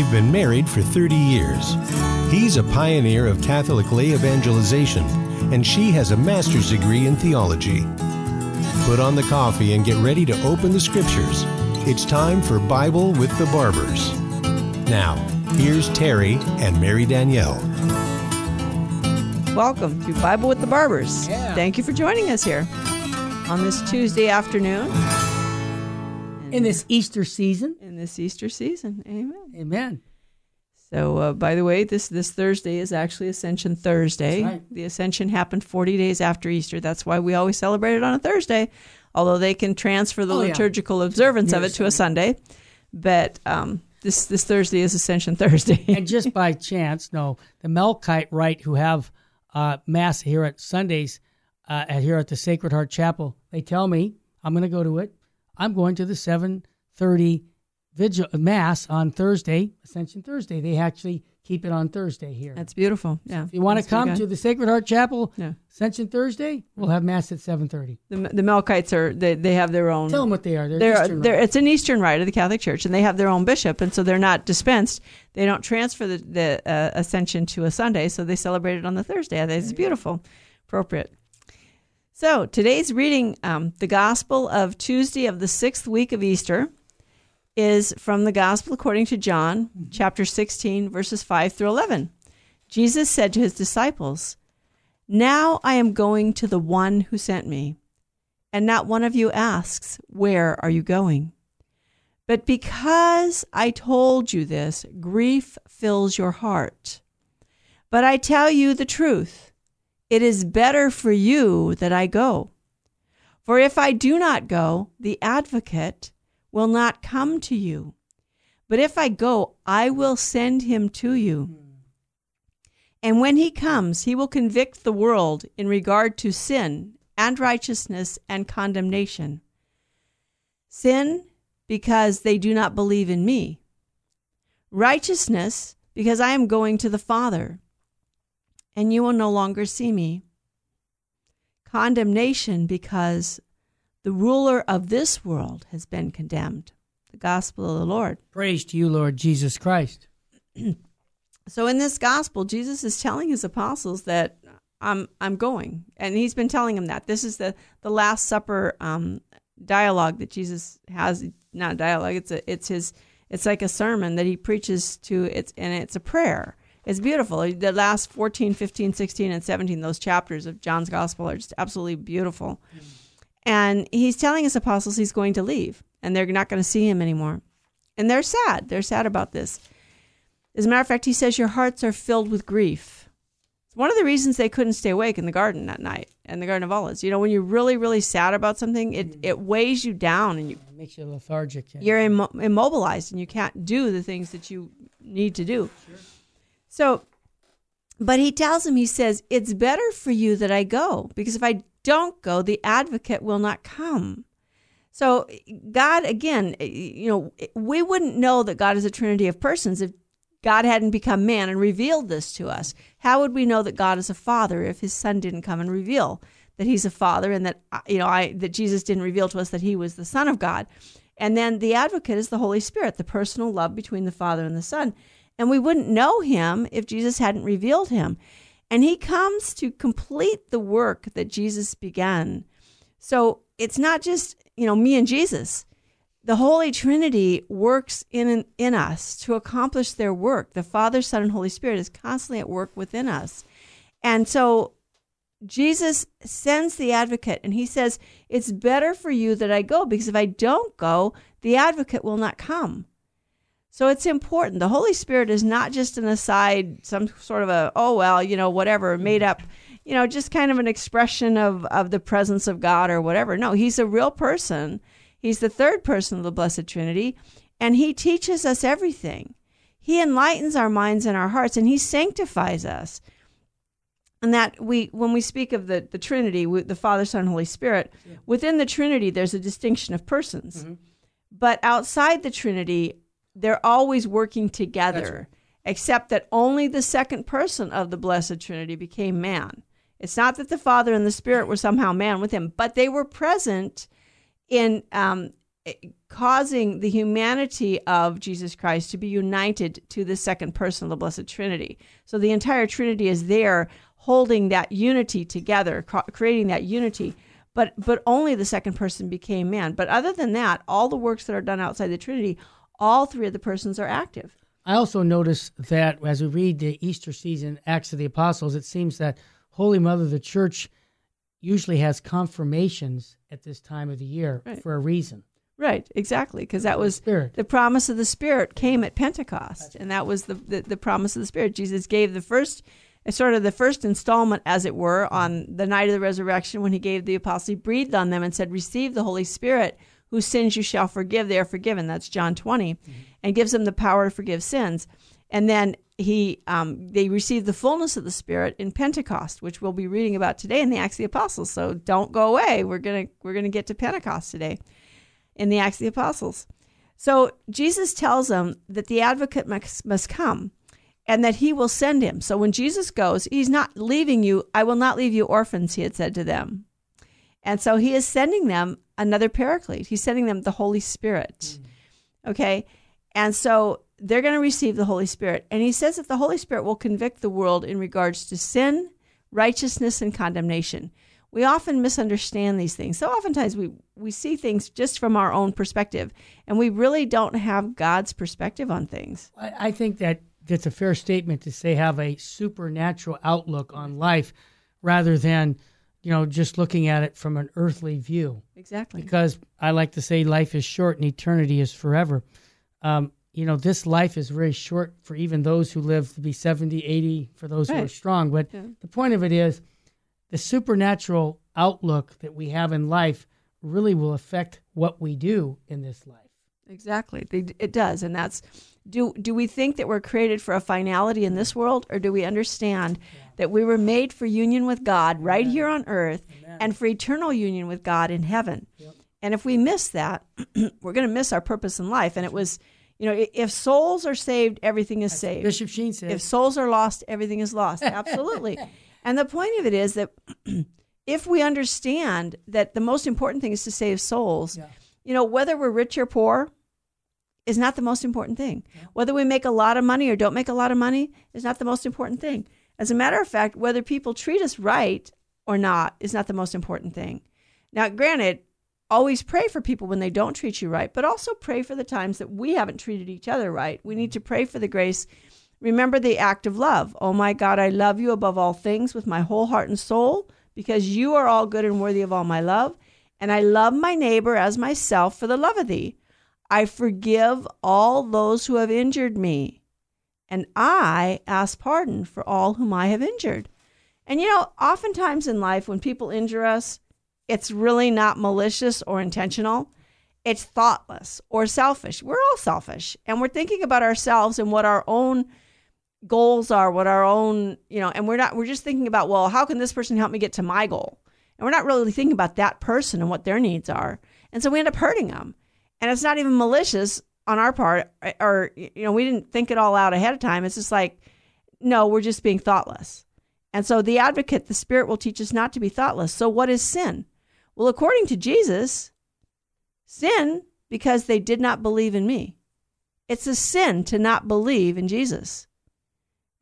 They've been married for 30 years. He's a pioneer of Catholic lay evangelization, and she has a master's degree in theology. Put on the coffee and get ready to open the scriptures. It's time for Bible with the Barbers. Now, here's Terry and Mary Danielle. Welcome to Bible with the Barbers. Yeah. Thank you for joining us here on this Tuesday afternoon in this Easter season. in this Easter season. Amen. Amen. So, uh, by the way, this this Thursday is actually Ascension Thursday. Right. The Ascension happened 40 days after Easter. That's why we always celebrate it on a Thursday, although they can transfer the Oh, yeah. liturgical observance of it to a Sunday. But um, this this Thursday is Ascension Thursday. And just by chance, no, the Melkite Rite who have uh, Mass here at Sundays, uh, at, here at the Sacred Heart Chapel, they tell me I'm going to go to it. I'm going to the 7:30 vigil Mass on Thursday, Ascension Thursday. They actually keep it on Thursday here. That's beautiful. Yeah. if you want to come to the Sacred Heart Chapel, Yeah. Ascension Thursday, we'll have Mass at 7:30. the the Melkites are they, they have their own Tell them what they are. They're, they're, Eastern they're it's an Eastern rite of the Catholic Church, and they have their own bishop, and so they're not dispensed. They don't transfer the, the uh, Ascension to a Sunday, so they celebrate it on the Thursday. I think it's beautiful, appropriate. So today's reading, um, the Gospel of Tuesday of the sixth week of Easter, is from the Gospel according to John, chapter sixteen, verses five through eleven. Jesus said to his disciples, "Now I am going to the one who sent me." and not one of you asks, Where are you going? But because I told you this, grief fills your heart. But I tell you the truth it is better for you that I go. For if I do not go, the advocate will not come to you. But if I go, I will send him to you. And when he comes, he will convict the world in regard to sin and righteousness and condemnation. Sin, because they do not believe in me. Righteousness, because I am going to the Father, and you will no longer see me. Condemnation, because the ruler of this world has been condemned. The gospel of the Lord. Praise to you, Lord Jesus Christ. So in this gospel, Jesus is telling his apostles that I'm I'm going, and he's been telling them that this is the the Last Supper um, dialogue that Jesus has. Not dialogue. It's a it's his it's like a sermon that he preaches to. It's and it's a prayer. It's beautiful. The last 14, 15, 16, and 17, those chapters of John's gospel are just absolutely beautiful. And he's telling his apostles he's going to leave, and they're not going to see him anymore. And they're sad. They're sad about this. As a matter of fact, he says, Your hearts are filled with grief. It's one of the reasons they couldn't stay awake in the garden that night, in the Garden of Olives. You know, when you're really, really sad about something, it, mm-hmm. it weighs you down and you, It makes you lethargic. yeah. you're immo- immobilized and you can't do the things that you need to do. So, but he tells him, he says, It's better for you that I go, because if I don't go, the advocate will not come. So, God, again, you know, we wouldn't know that God is a trinity of persons if God hadn't become man and revealed this to us. How would we know that God is a father if his son didn't come and reveal that he's a father and that, uh, you know, I, that Jesus didn't reveal to us that he was the son of God? And then the advocate is the Holy Spirit, the personal love between the Father and the Son. And we wouldn't know him if Jesus hadn't revealed him. And he comes to complete the work that Jesus began. So it's not just, you know, me and Jesus. The Holy Trinity works in in us to accomplish their work. The Father, Son, and Holy Spirit is constantly at work within us. And so Jesus sends the advocate and he says, It's better for you that I go because if I don't go, the advocate will not come. So it's important. The Holy Spirit is not just an aside, some sort of a, oh, well, you know, whatever, mm-hmm. made up, you know, just kind of an expression of, of the presence of God or whatever. No, he's a real person. He's the third person of the Blessed Trinity, and he teaches us everything. He enlightens our minds and our hearts, and he sanctifies us and that we when we speak of the the trinity with the father son holy spirit within the trinity there's a distinction of persons mm-hmm. but outside the trinity they're always working together except that only the second person of the blessed trinity became man it's not that the father and the spirit were somehow man with him but they were present in um eh, causing the humanity of Jesus Christ to be united to the second person of the Blessed Trinity. So the entire Trinity is there holding that unity together, creating that unity. But but only the second person became man. But other than that, all the works that are done outside the Trinity, all three of the persons are active. I also notice that as we read the Easter season Acts of the Apostles, it seems that Holy Mother the Church usually has confirmations at this time of the year right. for a reason. Right, exactly, because that was Spirit. the promise of the Spirit came at Pentecost, and that was the, the, the promise of the Spirit. Jesus gave the first, sort of the first installment, as it were, on the night of the resurrection when he gave the apostles, he breathed on them and said, "Receive the Holy Spirit, whose sins you shall forgive; they are forgiven." That's John 20, mm-hmm. and gives them the power to forgive sins. And then he um, they receive the fullness of the Spirit in Pentecost, which we'll be reading about today in the Acts of the Apostles. So don't go away. We're gonna we're gonna get to Pentecost today in the Acts of the Apostles. So Jesus tells them that the advocate must, must come and that he will send him. So when Jesus goes, he's not leaving you. I will not leave you orphans, he had said to them. And so he is sending them another paraclete. He's sending them the Holy Spirit. Mm. Okay. And so they're going to receive the Holy Spirit. And he says that the Holy Spirit will convict the world in regards to sin, righteousness, and condemnation. We often misunderstand these things. So oftentimes we, we see things just from our own perspective, and we really don't have God's perspective on things. I, I think that that's a fair statement to say have a supernatural outlook on life rather than you know just looking at it from an earthly view exactly because i like to say life is short and eternity is forever um, you know, this life is very short for even those who live to be 70, 80, for those right. who are strong. But yeah. the point of it is the supernatural outlook that we have in life really will affect what we do in this life. Exactly. It does. And that's do do we think that we're created for a finality in this world or do we understand yeah. that we were made for union with God Amen. right here on earth Amen. and for eternal union with God in heaven? Yep. And if we miss that, we're going to miss our purpose in life and it was you know, if souls are saved, everything is saved. Bishop Sheen said. If souls are lost, everything is lost. Absolutely. and the point of it is that if we understand that the most important thing is to save souls, yeah. you know, whether we're rich or poor is not the most important thing. Whether we make a lot of money or don't make a lot of money is not the most important thing. As a matter of fact, whether people treat us right or not is not the most important thing. Now, granted, always pray for people when they don't treat you right, but also pray for the times that we haven't treated each other right. We need mm. to pray for the grace. Remember the act of love. Oh my God, I love you above all things with my whole heart and soul because you are all good and worthy of all my love. And I love my neighbor as myself for the love of thee. I forgive all those who have injured me. And I ask pardon for all whom I have injured. And you know, oftentimes in life, when people injure us, it's really not malicious or intentional. It's thoughtless or selfish. We're all selfish and we're thinking about ourselves and what our own goals are, what our own, you know, and we're not, we're just thinking about, well, how can this person help me get to my goal? And we're not really thinking about that person and what their needs are. And so we end up hurting them. And it's not even malicious on our part, eh, or, you know, we didn't think it all out ahead of time. It's just like, no, we're just being thoughtless. And so the advocate, the Spirit will teach us not to be thoughtless. So what is sin? Well, according to Jesus, sin because they did not believe in me. It's a sin to not believe in Jesus.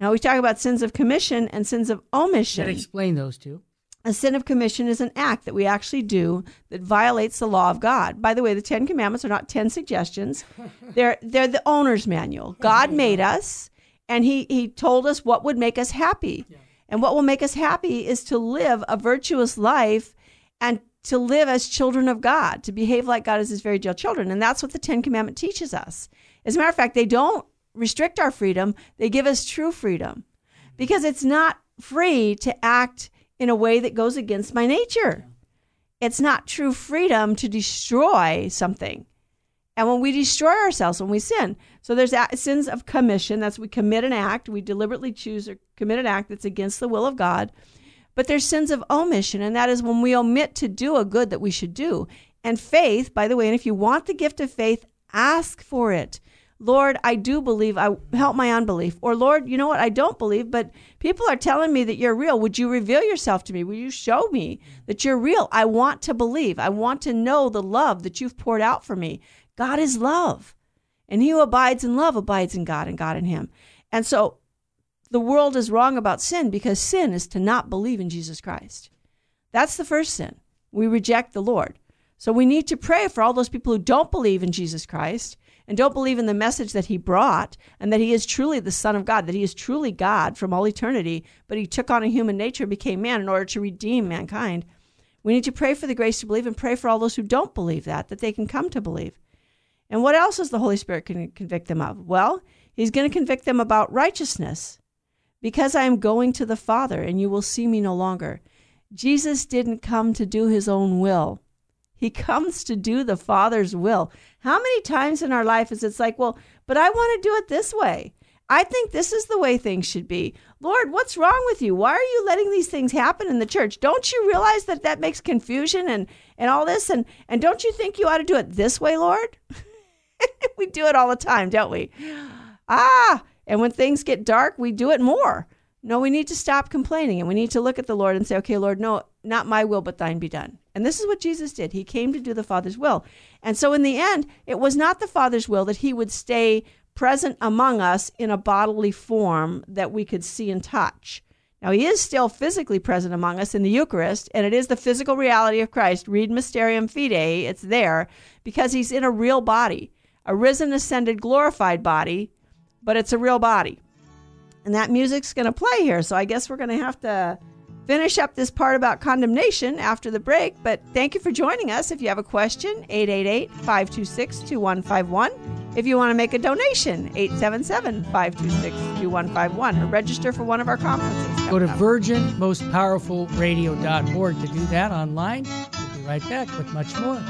Now we talk about sins of commission and sins of omission. explain those two. A sin of commission is an act that we actually do that violates the law of God. By the way, the Ten Commandments are not ten suggestions; they're they're the owner's manual. God made us, and he he told us what would make us happy, yeah. and what will make us happy is to live a virtuous life and to live as children of God, to behave like God as his very dear children. And that's what the Ten Commandment teaches us. As a matter of fact, they don't restrict our freedom, they give us true freedom mm-hmm. because it's not free to act in a way that goes against my nature. It's not true freedom to destroy something. And when we destroy ourselves, when we sin, so there's sins of commission, that's we commit an act, we deliberately choose or commit an act that's against the will of God. But there's sins of omission, and that is when we omit to do a good that we should do. And faith, by the way, and if you want the gift of faith, ask for it. Lord, I do believe. I help my unbelief. Or Lord, you know what? I don't believe, but people are telling me that you're real. Would you reveal yourself to me? Will you show me that you're real? I want to believe. I want to know the love that you've poured out for me. God is love. And he who abides in love abides in God and God in him. And so the world is wrong about sin because sin is to not believe in Jesus Christ. That's the first sin. We reject the Lord. So we need to pray for all those people who don't believe in Jesus Christ and don't believe in the message that he brought and that he is truly the Son of God, that he is truly God from all eternity, but he took on a human nature and became man in order to redeem mankind. We need to pray for the grace to believe and pray for all those who don't believe that, that they can come to believe. And what else is the Holy Spirit going to convict them of? Well, he's going to convict them about righteousness. Because I am going to the Father, and you will see me no longer. Jesus didn't come to do his own will. He comes to do the Father's will. How many times in our life is it's like, well, but I want to do it this way. I think this is the way things should be. Lord, what's wrong with you? Why are you letting these things happen in the church? Don't you realize that that makes confusion and, and all this? And, and don't you think you ought to do it this way, Lord? we do it all the time, don't we? Ah, and when things get dark, we do it more. No, we need to stop complaining and we need to look at the Lord and say, okay, Lord, no, not my will, but thine be done. And this is what Jesus did. He came to do the Father's will. And so in the end, it was not the Father's will that he would stay present among us in a bodily form that we could see and touch. Now, he is still physically present among us in the Eucharist, and it is the physical reality of Christ. Read Mysterium Fidei, it's there, because he's in a real body, a risen, ascended, glorified body, but it's a real body. And that music's going to play here. So I guess we're going to have to finish up this part about condemnation after the break. But thank you for joining us. If you have a question, 888 526 2151. If you want to make a donation, 877 526 2151 or register for one of our conferences. Go to virginmostpowerfulradio.org to do that online. We'll be right back with much more.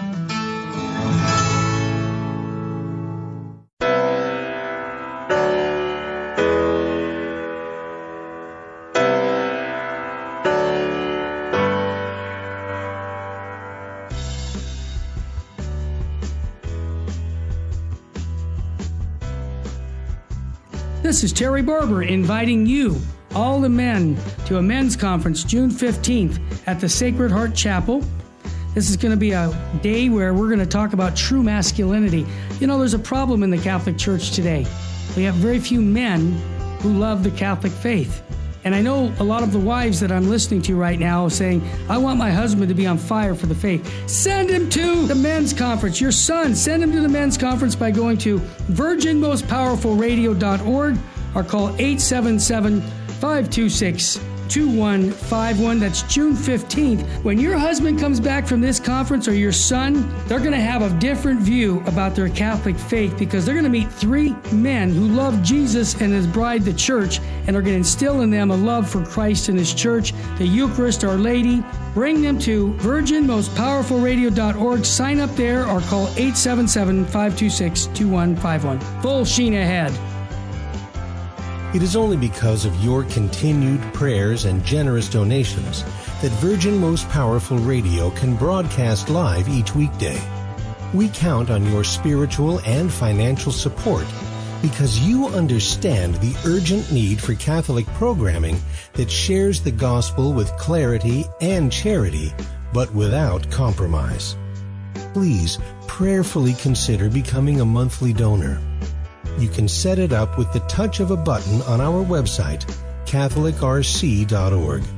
This is Terry Barber inviting you, all the men, to a men's conference June 15th at the Sacred Heart Chapel. This is going to be a day where we're going to talk about true masculinity. You know, there's a problem in the Catholic Church today. We have very few men who love the Catholic faith. And I know a lot of the wives that I'm listening to right now saying, I want my husband to be on fire for the faith. Send him to the men's conference. Your son, send him to the men's conference by going to virginmostpowerfulradio.org or call 877 526 2151. That's June 15th. When your husband comes back from this conference or your son, they're going to have a different view about their Catholic faith because they're going to meet three men who love Jesus and his bride, the church, and are going to instill in them a love for Christ and his church, the Eucharist, Our Lady. Bring them to virginmostpowerfulradio.org. Sign up there or call 877 526 2151. Full sheen ahead. It is only because of your continued prayers and generous donations that Virgin Most Powerful Radio can broadcast live each weekday. We count on your spiritual and financial support because you understand the urgent need for Catholic programming that shares the gospel with clarity and charity, but without compromise. Please prayerfully consider becoming a monthly donor you can set it up with the touch of a button on our website, CatholicRC.org.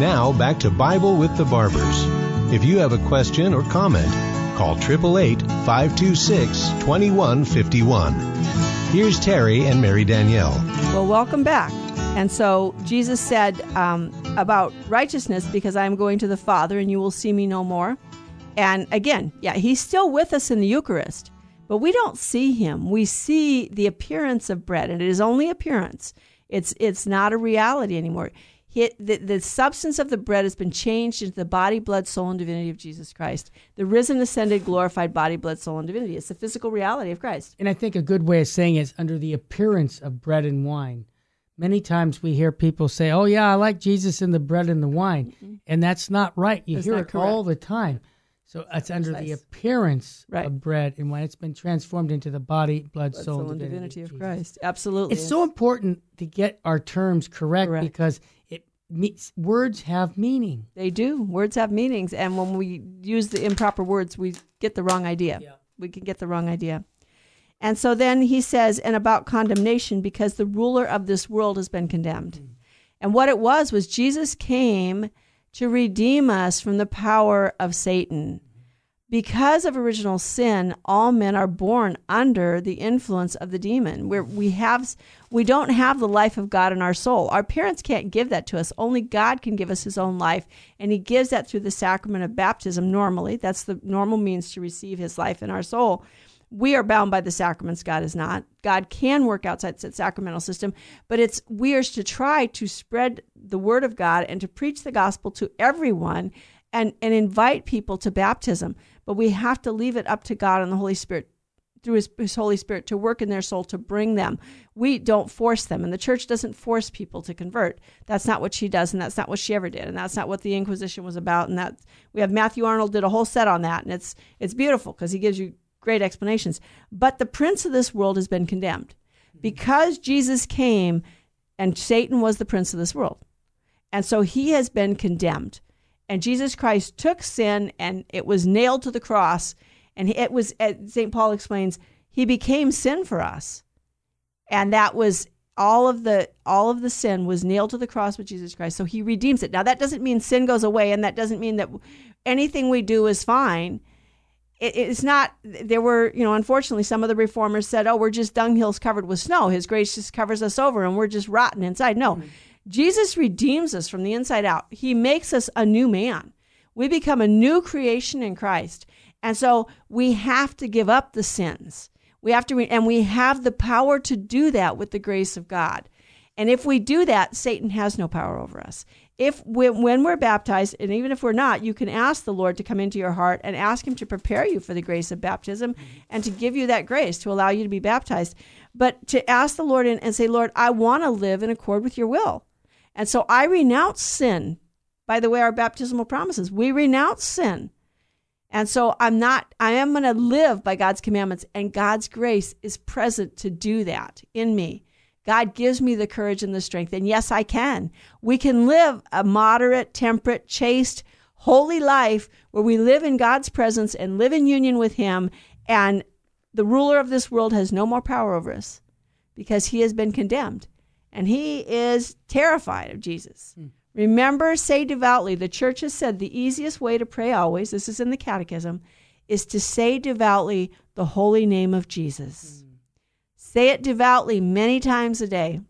Now back to Bible with the Barbers. If you have a question or comment, call 888 526 2151. Here's Terry and Mary Danielle. Well, welcome back. And so Jesus said um, about righteousness, because I am going to the Father and you will see me no more. And again, yeah, he's still with us in the Eucharist, but we don't see him. We see the appearance of bread, and it is only appearance. It's it's not a reality anymore. He, the, the substance of the bread has been changed into the body, blood, soul, and divinity of Jesus Christ. The risen, ascended, glorified body, blood, soul, and divinity. It's the physical reality of Christ. And I think a good way of saying it is under the appearance of bread and wine. Many times we hear people say, "Oh yeah, I like Jesus in the bread and the wine," mm-hmm. and that's not right. You hear it correct. all the time. So it's under the appearance right. of bread and wine. it's been transformed into the body, blood, blood soul, and divinity, of Christ. Absolutely. It's so important to get our terms correct, correct. because it words have meaning. They do. Words have meanings, and when we use the improper words, we get the wrong idea. Yeah. We can get the wrong idea. And so then he says, and about condemnation, because the ruler of this world has been condemned. Mm. And what it was was Jesus came to redeem us from the power of Satan. Because of original sin, all men are born under the influence of the demon. Where we have we don't have the life of God in our soul. Our parents can't give that to us. Only God can give us his own life, and he gives that through the sacrament of baptism normally. That's the normal means to receive his life in our soul we are bound by the sacraments god is not god can work outside the sacramental system but it's we are to try to spread the word of god and to preach the gospel to everyone and and invite people to baptism but we have to leave it up to god and the holy spirit through his, his holy spirit to work in their soul to bring them we don't force them and the church doesn't force people to convert that's not what she does and that's not what she ever did and that's not what the inquisition was about and that we have matthew arnold did a whole set on that and it's it's beautiful because he gives you great explanations. But the prince of this world has been condemned because Jesus came and Satan was the prince of this world. And so he has been condemned. And Jesus Christ took sin and it was nailed to the cross. And it was, St. Paul explains, he became sin for us. And that was all of the all of the sin was nailed to the cross with Jesus Christ. So he redeems it. Now that doesn't mean sin goes away and that doesn't mean that anything we do is fine it, it's not there were you know unfortunately some of the reformers said oh we're just dunghills covered with snow his grace just covers us over and we're just rotten inside no mm-hmm. Jesus redeems us from the inside out. He makes us a new man. We become a new creation in christ. And so we have to give up the sins. We have to re- and we have the power to do that with the grace of god. And if we do that satan has no power over us. If when we're baptized and even if we're not you can ask the lord to come into your heart and ask him to prepare you for the grace of baptism and to give you that grace to allow you to be baptized. But to ask the lord and, and say lord i want to live in accord with your will and so i renounce sin by the way our baptismal promises we renounce sin and so i'm not i am going to live by god's commandments and god's grace is present to do that in me God gives me the courage and the strength. And yes, I can. We can live a moderate, temperate, chaste, holy life where we live in God's presence and live in union with Him. And the ruler of this world has no more power over us because he has been condemned. And he is terrified of Jesus. Hmm. Remember, say devoutly. The church has said the easiest way to pray always, this is in the catechism, is to say devoutly the holy name of Jesus. Hmm. Say it devoutly many times a day.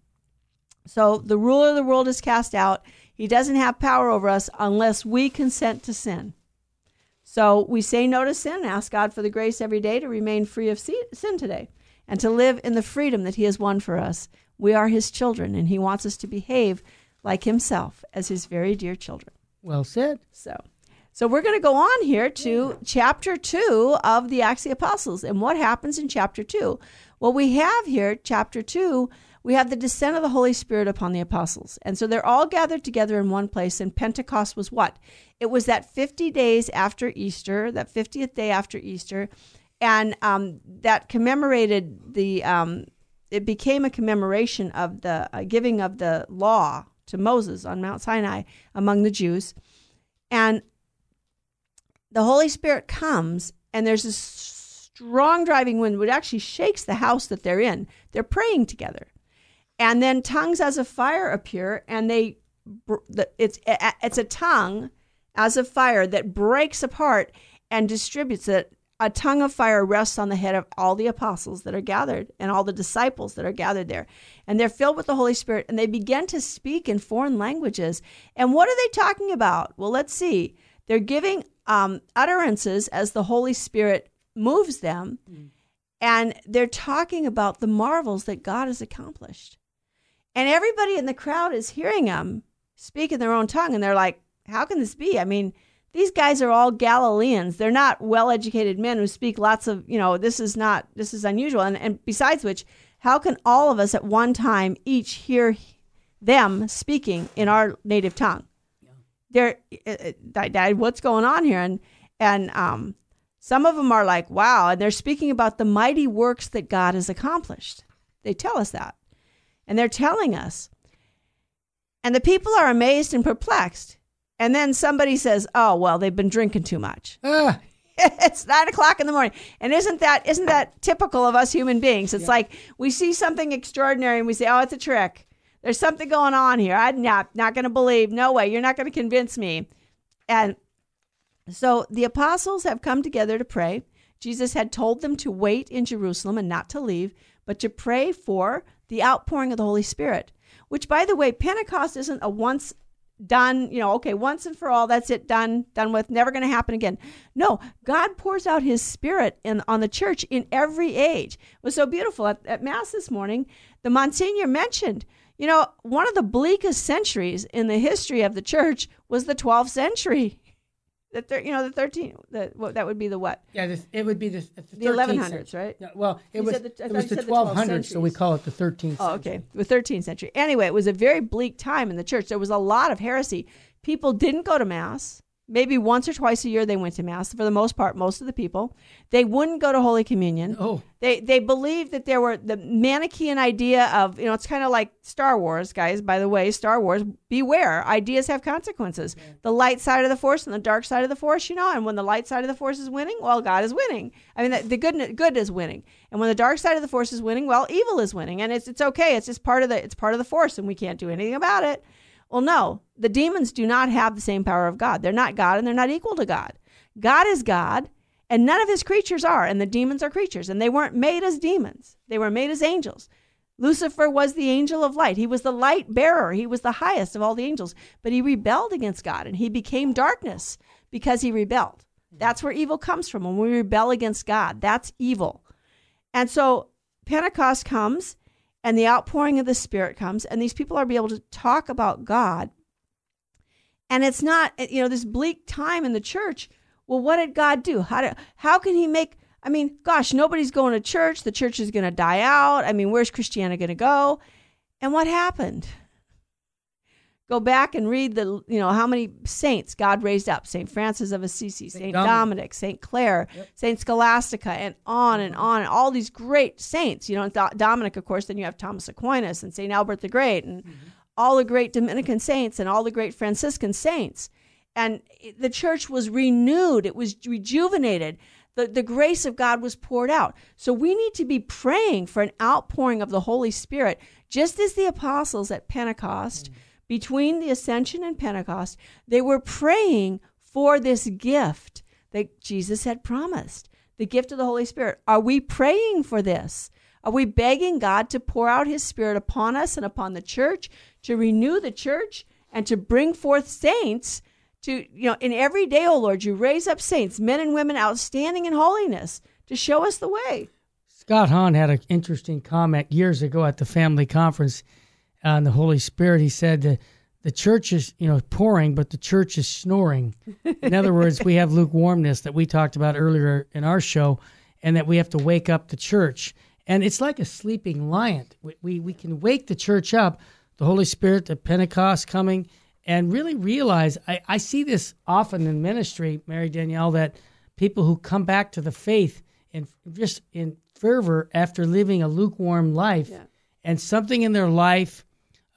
So the ruler of the world is cast out. He doesn't have power over us unless we consent to sin. So we say no to sin, ask God for the grace every day to remain free of sin today and to live in the freedom that He has won for us. We are His children, and He wants us to behave like Himself as His very dear children. Well said. So, so we're going to go on here to chapter two of the Acts of the Apostles, and what happens in chapter two. Well, we have here, chapter 2, we have the descent of the Holy Spirit upon the apostles. And so they're all gathered together in one place. And Pentecost was what? It was that 50 days after Easter, that 50th day after Easter. And um, that commemorated the, um, it became a commemoration of the uh, giving of the law to Moses on Mount Sinai among the Jews. And the Holy Spirit comes, and there's this strong driving wind which actually shakes the house that they're in. They're praying together. And then tongues as of fire appear, and they it's it's a tongue as of fire that breaks apart and distributes it a tongue of fire rests on the head of all the apostles that are gathered and all the disciples that are gathered there. And they're filled with the Holy Spirit and they begin to speak in foreign languages. And what are they talking about? Well, let's see. They're giving um, utterances as the Holy Spirit moves them. Mm. And they're talking about the marvels that God has accomplished. And everybody in the crowd is hearing them speak in their own tongue. And they're like, how can this be? I mean, these guys are all Galileans. They're not well educated men who speak lots of, you know, this is not, this is unusual. And, and besides which, how can all of us at one time each hear them speaking in our native tongue? They're, uh, Dad, what's going on here? And, and, um, some of them are like, wow, and they're speaking about the mighty works that God has accomplished. They tell us that. And they're telling us. And the people are amazed and perplexed. And then somebody says, "Oh, well, they've been drinking too much." Ah. it's nine o'clock in the morning, and isn't that isn't that typical of us human beings? It's yeah. like we see something extraordinary and we say, "Oh, it's a trick." There's something going on here. I'm not not going to believe. No way. You're not going to convince me. And so the apostles have come together to pray. Jesus had told them to wait in Jerusalem and not to leave, but to pray for the outpouring of the Holy Spirit. Which, by the way, Pentecost isn't a once done, you know, okay, once and for all, that's it, done, done with, never going to happen again. No, God pours out his spirit in, on the church in every age. It was so beautiful. At, at Mass this morning, the Monsignor mentioned, you know, one of the bleakest centuries in the history of the church was the 12th century. The thir- you know the 13 the what that would be the what? Yeah this, it would be the, the, the 1100s right? Yeah, well it you was the, it was the 1200s so we call it the 13th oh okay. The 13th century. Anyway it was a very bleak time in the church. There was a lot of heresy. People didn't go to mass maybe once or twice a year they went to mass. For the most part most of the people they wouldn't go to holy communion. Oh. They they believed that there were the manichean idea of you know it's kind of like star wars guys by the way star wars beware ideas have consequences. The light side of the force and the dark side of the force you know and when the light side of the force is winning well god is winning. I mean the, the good good is winning. And when the dark side of the force is winning well evil is winning. And it's it's okay it's just part of the it's part of the force and we can't do anything about it well, no, the demons do not have the same power of God. They're not God and they're not equal to God. God is God and none of his creatures are, and the demons are creatures, and they weren't made as demons. They were made as angels. Lucifer was the angel of light. He was the light bearer. He was the highest of all the angels, but he rebelled against God and he became darkness because he rebelled. That's where evil comes from. When we rebel against God, that's evil. And so Pentecost comes and the outpouring of the Spirit comes, and these people are be able to talk about God. And it's not, eh, you know, this bleak time in the church. Well, what did God do? How do, how can He make? I mean, gosh, nobody's going to church. The church is going to die out. I mean, where's Christianity going to go? And what happened? Go back and read the, you know, how many saints God raised up St. Francis of Assisi, St. Dominic, St. Clare, yep. St. Scholastica, and on and on. And all these great saints. You know, Dominic, of course, then you have Thomas Aquinas and St. Albert the Great and mm-hmm. all the great Dominican saints and all the great Franciscan saints. And the church was renewed, it was rejuvenated. The, the grace of God was poured out. So we need to be praying for an outpouring of the Holy Spirit, just as the apostles at Pentecost. Mm-hmm between the ascension and Pentecost, they were praying for this gift that Jesus had promised the gift of the Holy Spirit. Are we praying for this? Are we begging God to pour out His Spirit upon us and upon the church, to renew the church, and to bring forth saints? To, you know, in every day, O oh Lord, you raise up saints, men and women outstanding in holiness, to show us the way. Scott Hahn had an interesting comment years ago at the family conference on the Holy Spirit, he said the the church is you know pouring, but the church is snoring. In other words, we have lukewarmness that we talked about earlier in our show, and that we have to wake up the church. And it's like a sleeping lion. We we, we can wake the church up, the Holy Spirit, the Pentecost coming, and really realize. I, I see this often in ministry, Mary Danielle, that people who come back to the faith and just in fervor after living a lukewarm life, yeah. and something in their life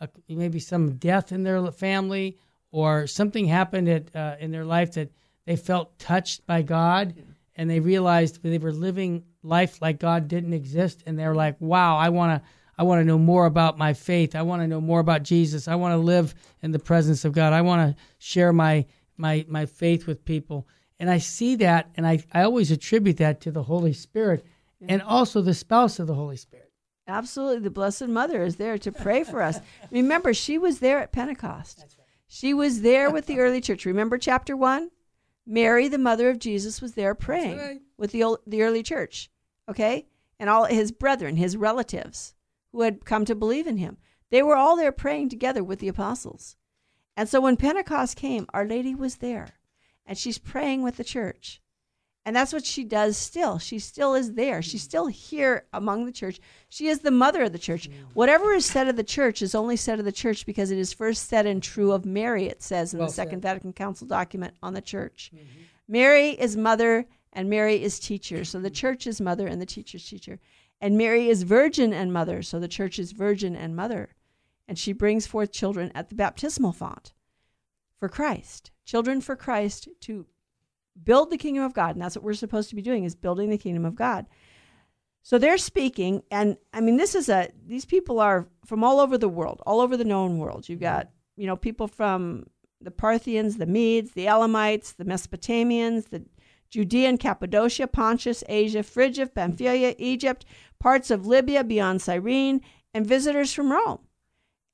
a, maybe some death in their family or something happened at, uh, in their life that they felt touched by God and they realized they were living life like God didn't exist and they're like, wow, I want to. I want to know more about my faith. I want to know more about Jesus. I want to live in the presence of God. I want to share my my my faith with people. And I see that, and I, I always attribute that to the Holy Spirit and also the spouse of the Holy Spirit. Absolutely. The Blessed Mother is there to pray for us. Remember, she was there at Pentecost. Right. She was there with the early church. Remember chapter 1? Mary, the mother of Jesus, was there praying right. with the, the early church. Okay? And all his brethren, his relatives who had come to believe in him. They were all there praying together with the apostles. And so when Pentecost came, Our Lady was there and she's praying with the church. And that's what she does still. She still is there. She's still here among the church. She is the mother of the church. Whatever is said of the church is only said of the church because it is first said and true of Mary, it says in well the Second Vatican Council document on the church. Mm-hmm. Mary is mother and Mary is teacher. So the church is mother and the teacher is teacher. And Mary is virgin and mother. So the church is virgin and mother. And she brings forth children at the baptismal font for Christ. Children for Christ to build the kingdom of God. And that's what we're supposed to be doing is building the kingdom of God. So they're speaking, and I mean, this is a, these people are from all over the world, all over the known world. You've got, you know, people from the Parthians, the Medes, the Elamites, the Mesopotamians, the Judean, Cappadocia, Pontus, Asia, Phrygia, Pamphylia, Egypt, parts of Libya beyond Cyrene, and visitors from Rome.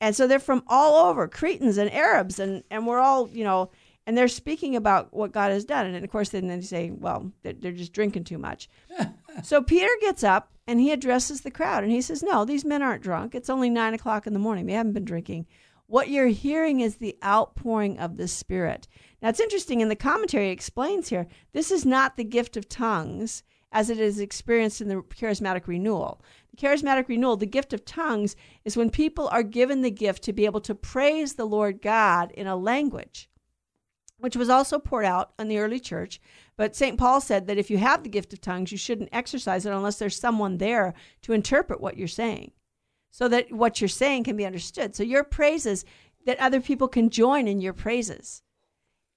And so they're from all over, Cretans and Arabs, and, and we're all, you know, and they're speaking about what God has done. And of course, then they say, well, they're just drinking too much. so Peter gets up and he addresses the crowd and he says, no, these men aren't drunk. It's only nine o'clock in the morning. They haven't been drinking. What you're hearing is the outpouring of the Spirit. Now, it's interesting, in the commentary, explains here this is not the gift of tongues as it is experienced in the charismatic renewal. The charismatic renewal, the gift of tongues, is when people are given the gift to be able to praise the Lord God in a language which was also poured out in the early church. But St. Paul said that if you have the gift of tongues, you shouldn't exercise it unless there's someone there to interpret what you're saying so that what you're saying can be understood. So your praises, that other people can join in your praises.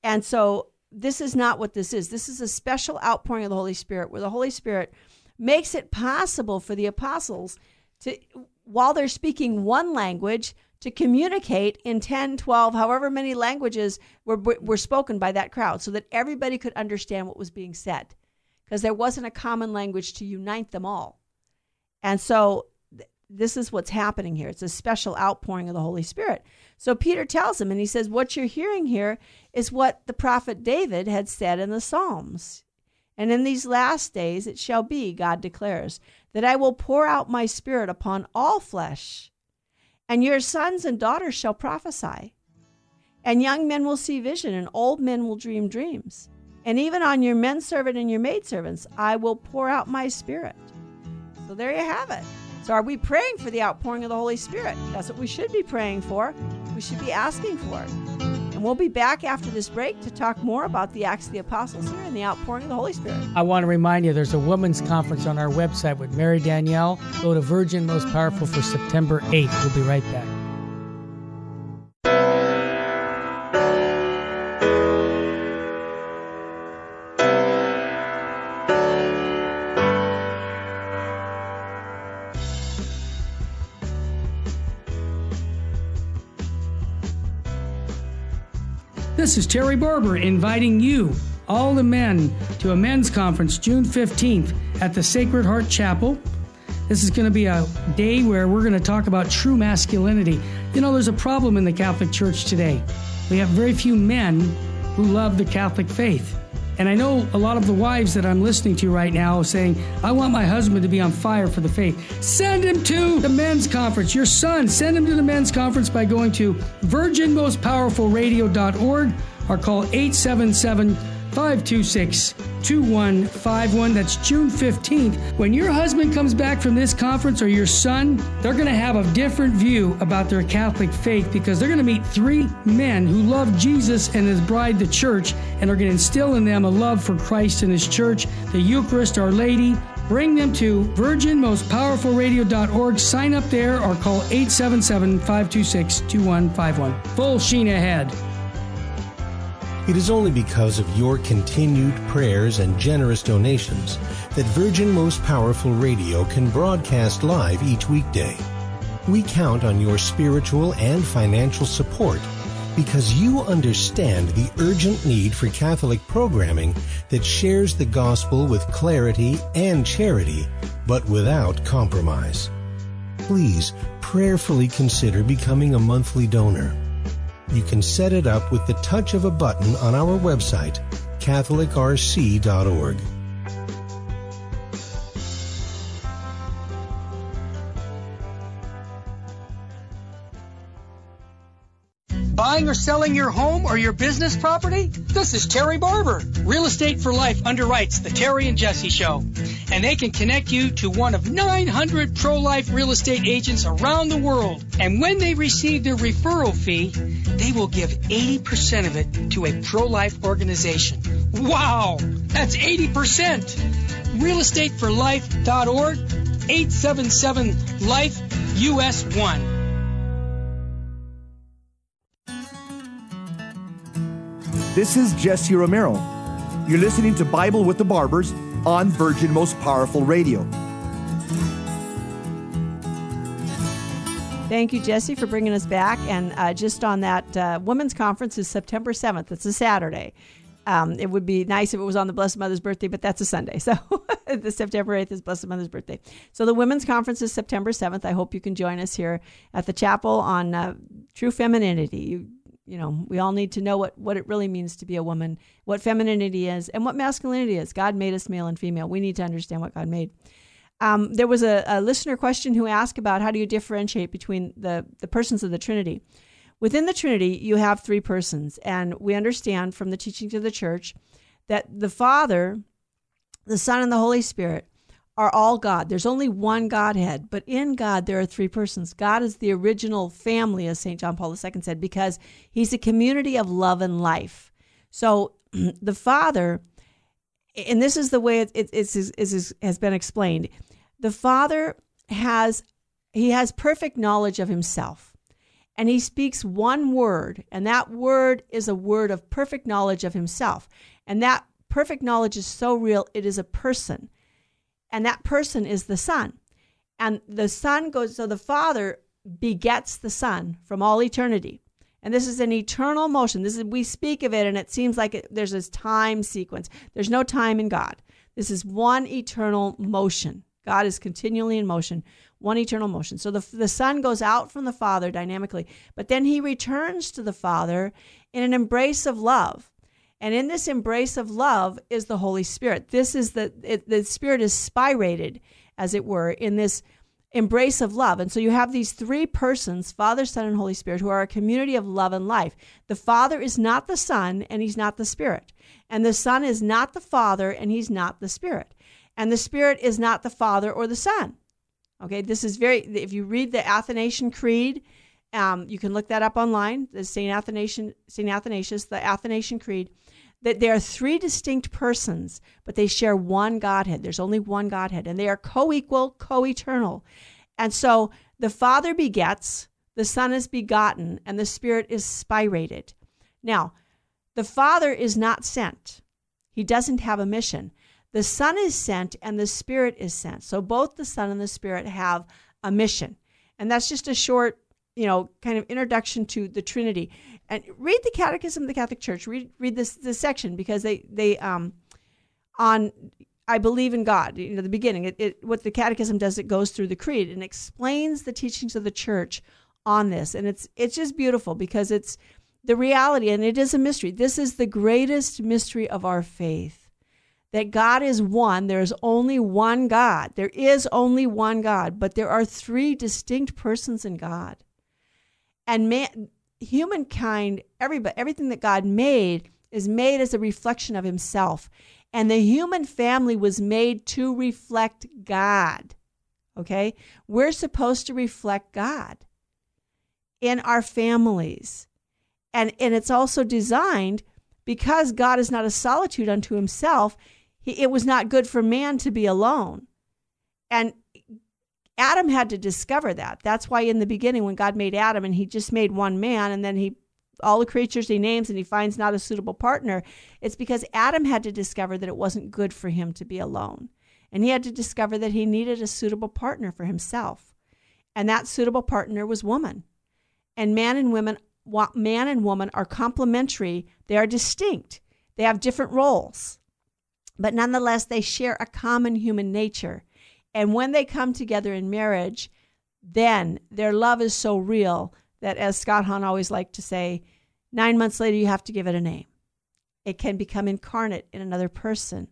And so this is not what this is. This is a special outpouring of the Holy Spirit where the Holy Spirit makes it possible for the apostles to, while they're speaking one language, to communicate in 10, 12, however many languages were, were spoken by that crowd so that everybody could understand what was being said because there wasn't a common language to unite them all. And so th- this is what's happening here. It's a special outpouring of the Holy Spirit. So Peter tells him, and he says, What you're hearing here is what the prophet David had said in the Psalms. And in these last days it shall be, God declares, that I will pour out my spirit upon all flesh and your sons and daughters shall prophesy. And young men will see vision, and old men will dream dreams. And even on your men servant and your maidservants, I will pour out my spirit. So there you have it. So, are we praying for the outpouring of the Holy Spirit? That's what we should be praying for. We should be asking for it. And we'll be back after this break to talk more about the Acts of the Apostles here and the outpouring of the Holy Spirit. I want to remind you there's a women's conference on our website with Mary Danielle. Go to Virgin Most Powerful for September 8th. We'll be right back. This is Terry Barber inviting you, all the men, to a men's conference June 15th at the Sacred Heart Chapel. This is going to be a day where we're going to talk about true masculinity. You know, there's a problem in the Catholic Church today. We have very few men who love the Catholic faith. And I know a lot of the wives that I'm listening to right now saying, I want my husband to be on fire for the faith. Send him to the men's conference. Your son, send him to the men's conference by going to virginmostpowerfulradio.org or call 877 526 2151. That's June 15th. When your husband comes back from this conference or your son, they're going to have a different view about their Catholic faith because they're going to meet three men who love Jesus and his bride, the church, and are going to instill in them a love for Christ and his church, the Eucharist, Our Lady. Bring them to virginmostpowerfulradio.org. Sign up there or call 877 526 2151. Full sheen ahead. It is only because of your continued prayers and generous donations that Virgin Most Powerful Radio can broadcast live each weekday. We count on your spiritual and financial support because you understand the urgent need for Catholic programming that shares the gospel with clarity and charity, but without compromise. Please prayerfully consider becoming a monthly donor. You can set it up with the touch of a button on our website, CatholicRC.org. Buying or selling your home or your business property? This is Terry Barber. Real Estate for Life underwrites the Terry and Jesse Show. And they can connect you to one of 900 pro-life real estate agents around the world. And when they receive their referral fee, they will give 80% of it to a pro-life organization. Wow! That's 80%! Realestateforlife.org 877 Life US 1. This is Jesse Romero. You're listening to Bible with the Barbers on Virgin Most Powerful Radio. Thank you, Jesse, for bringing us back. And uh, just on that, uh, women's conference is September 7th. It's a Saturday. Um, it would be nice if it was on the Blessed Mother's birthday, but that's a Sunday. So the September 8th is Blessed Mother's birthday. So the women's conference is September 7th. I hope you can join us here at the chapel on uh, true femininity. You, you know, we all need to know what, what it really means to be a woman, what femininity is, and what masculinity is. God made us male and female. We need to understand what God made. Um, there was a, a, listener question who asked about how do you differentiate between the, the persons of the Trinity. Within the Trinity, you have three persons, and we understand from the teachings of the church that the Father, the Son, and the Holy Spirit are all God. There's only one Godhead, but in God there are three persons. God is the original family, as St. John Paul II said, because he's a community of love and life. So the Father, and this is the way it, it, it's, has been explained, the Father has he has perfect knowledge of himself. And he speaks one word, and that word is a word of perfect knowledge of himself. And that perfect knowledge is so real, it is a person and that person is the Son. And the Son goes, so the Father begets the Son from all eternity. And this is an eternal motion. This is we speak of it, and it seems like it, there's this time sequence. There's no time in God. This is one eternal motion. God is continually in motion, one eternal motion. So the, the Son goes out from the Father dynamically, but then he returns to the Father in an embrace of love. And in this embrace of love is the Holy Spirit. This is the it, the Spirit is spirated, as it were, in this embrace of love. And so you have these three persons, Father, Son, and Holy Spirit, who are a community of love and life. The Father is not the Son, and he's not the Spirit. And the Son is not the Father, and he's not the Spirit. And the Spirit is not the Father or the Son. Okay, this is very, if you read the Athanasian Creed, um, you can look that up online, the St. Athanasian, St. Athanasius, the Athanasian Creed that there are three distinct persons, but they share one Godhead. There's only one Godhead, and they are co equal, co eternal. And so the Father begets, the Son is begotten, and the Spirit is spirated. Now, the Father is not sent, He doesn't have a mission. The Son is sent, and the Spirit is sent. So both the Son and the Spirit have a mission. And that's just a short, you know, kind of introduction to the Trinity and read the Catechism of the Catholic Church. Read read this this section because they they um on I believe in God. You know, the beginning. It, it what the Catechism does, it goes through the creed and explains the teachings of the Church on this, and it's it's just beautiful because it's the reality, and it is a mystery. This is the greatest mystery of our faith. That God is one. There is only one God. There is only one God, but there are three distinct persons in God. And man, humankind, everybody, everything that God made is made as a reflection of Himself. And the human family was made to reflect God. Okay? We're supposed to reflect God in our families. And, and it's also designed because God is not a solitude unto himself, he, it was not good for man to be alone. And Adam had to discover that. That's why in the beginning, when God made Adam and he just made one man, and then he all the creatures he names and he finds not a suitable partner, it's because Adam had to discover that it wasn't good for him to be alone. And he had to discover that he needed a suitable partner for himself. And that suitable partner was woman. And man and women man and woman are complementary, they are distinct, they have different roles, but nonetheless, they share a common human nature. And when they come together in marriage, then their love is so real that, as Scott Hahn always liked to say, nine months later, you have to give it a name. It can become incarnate in another person.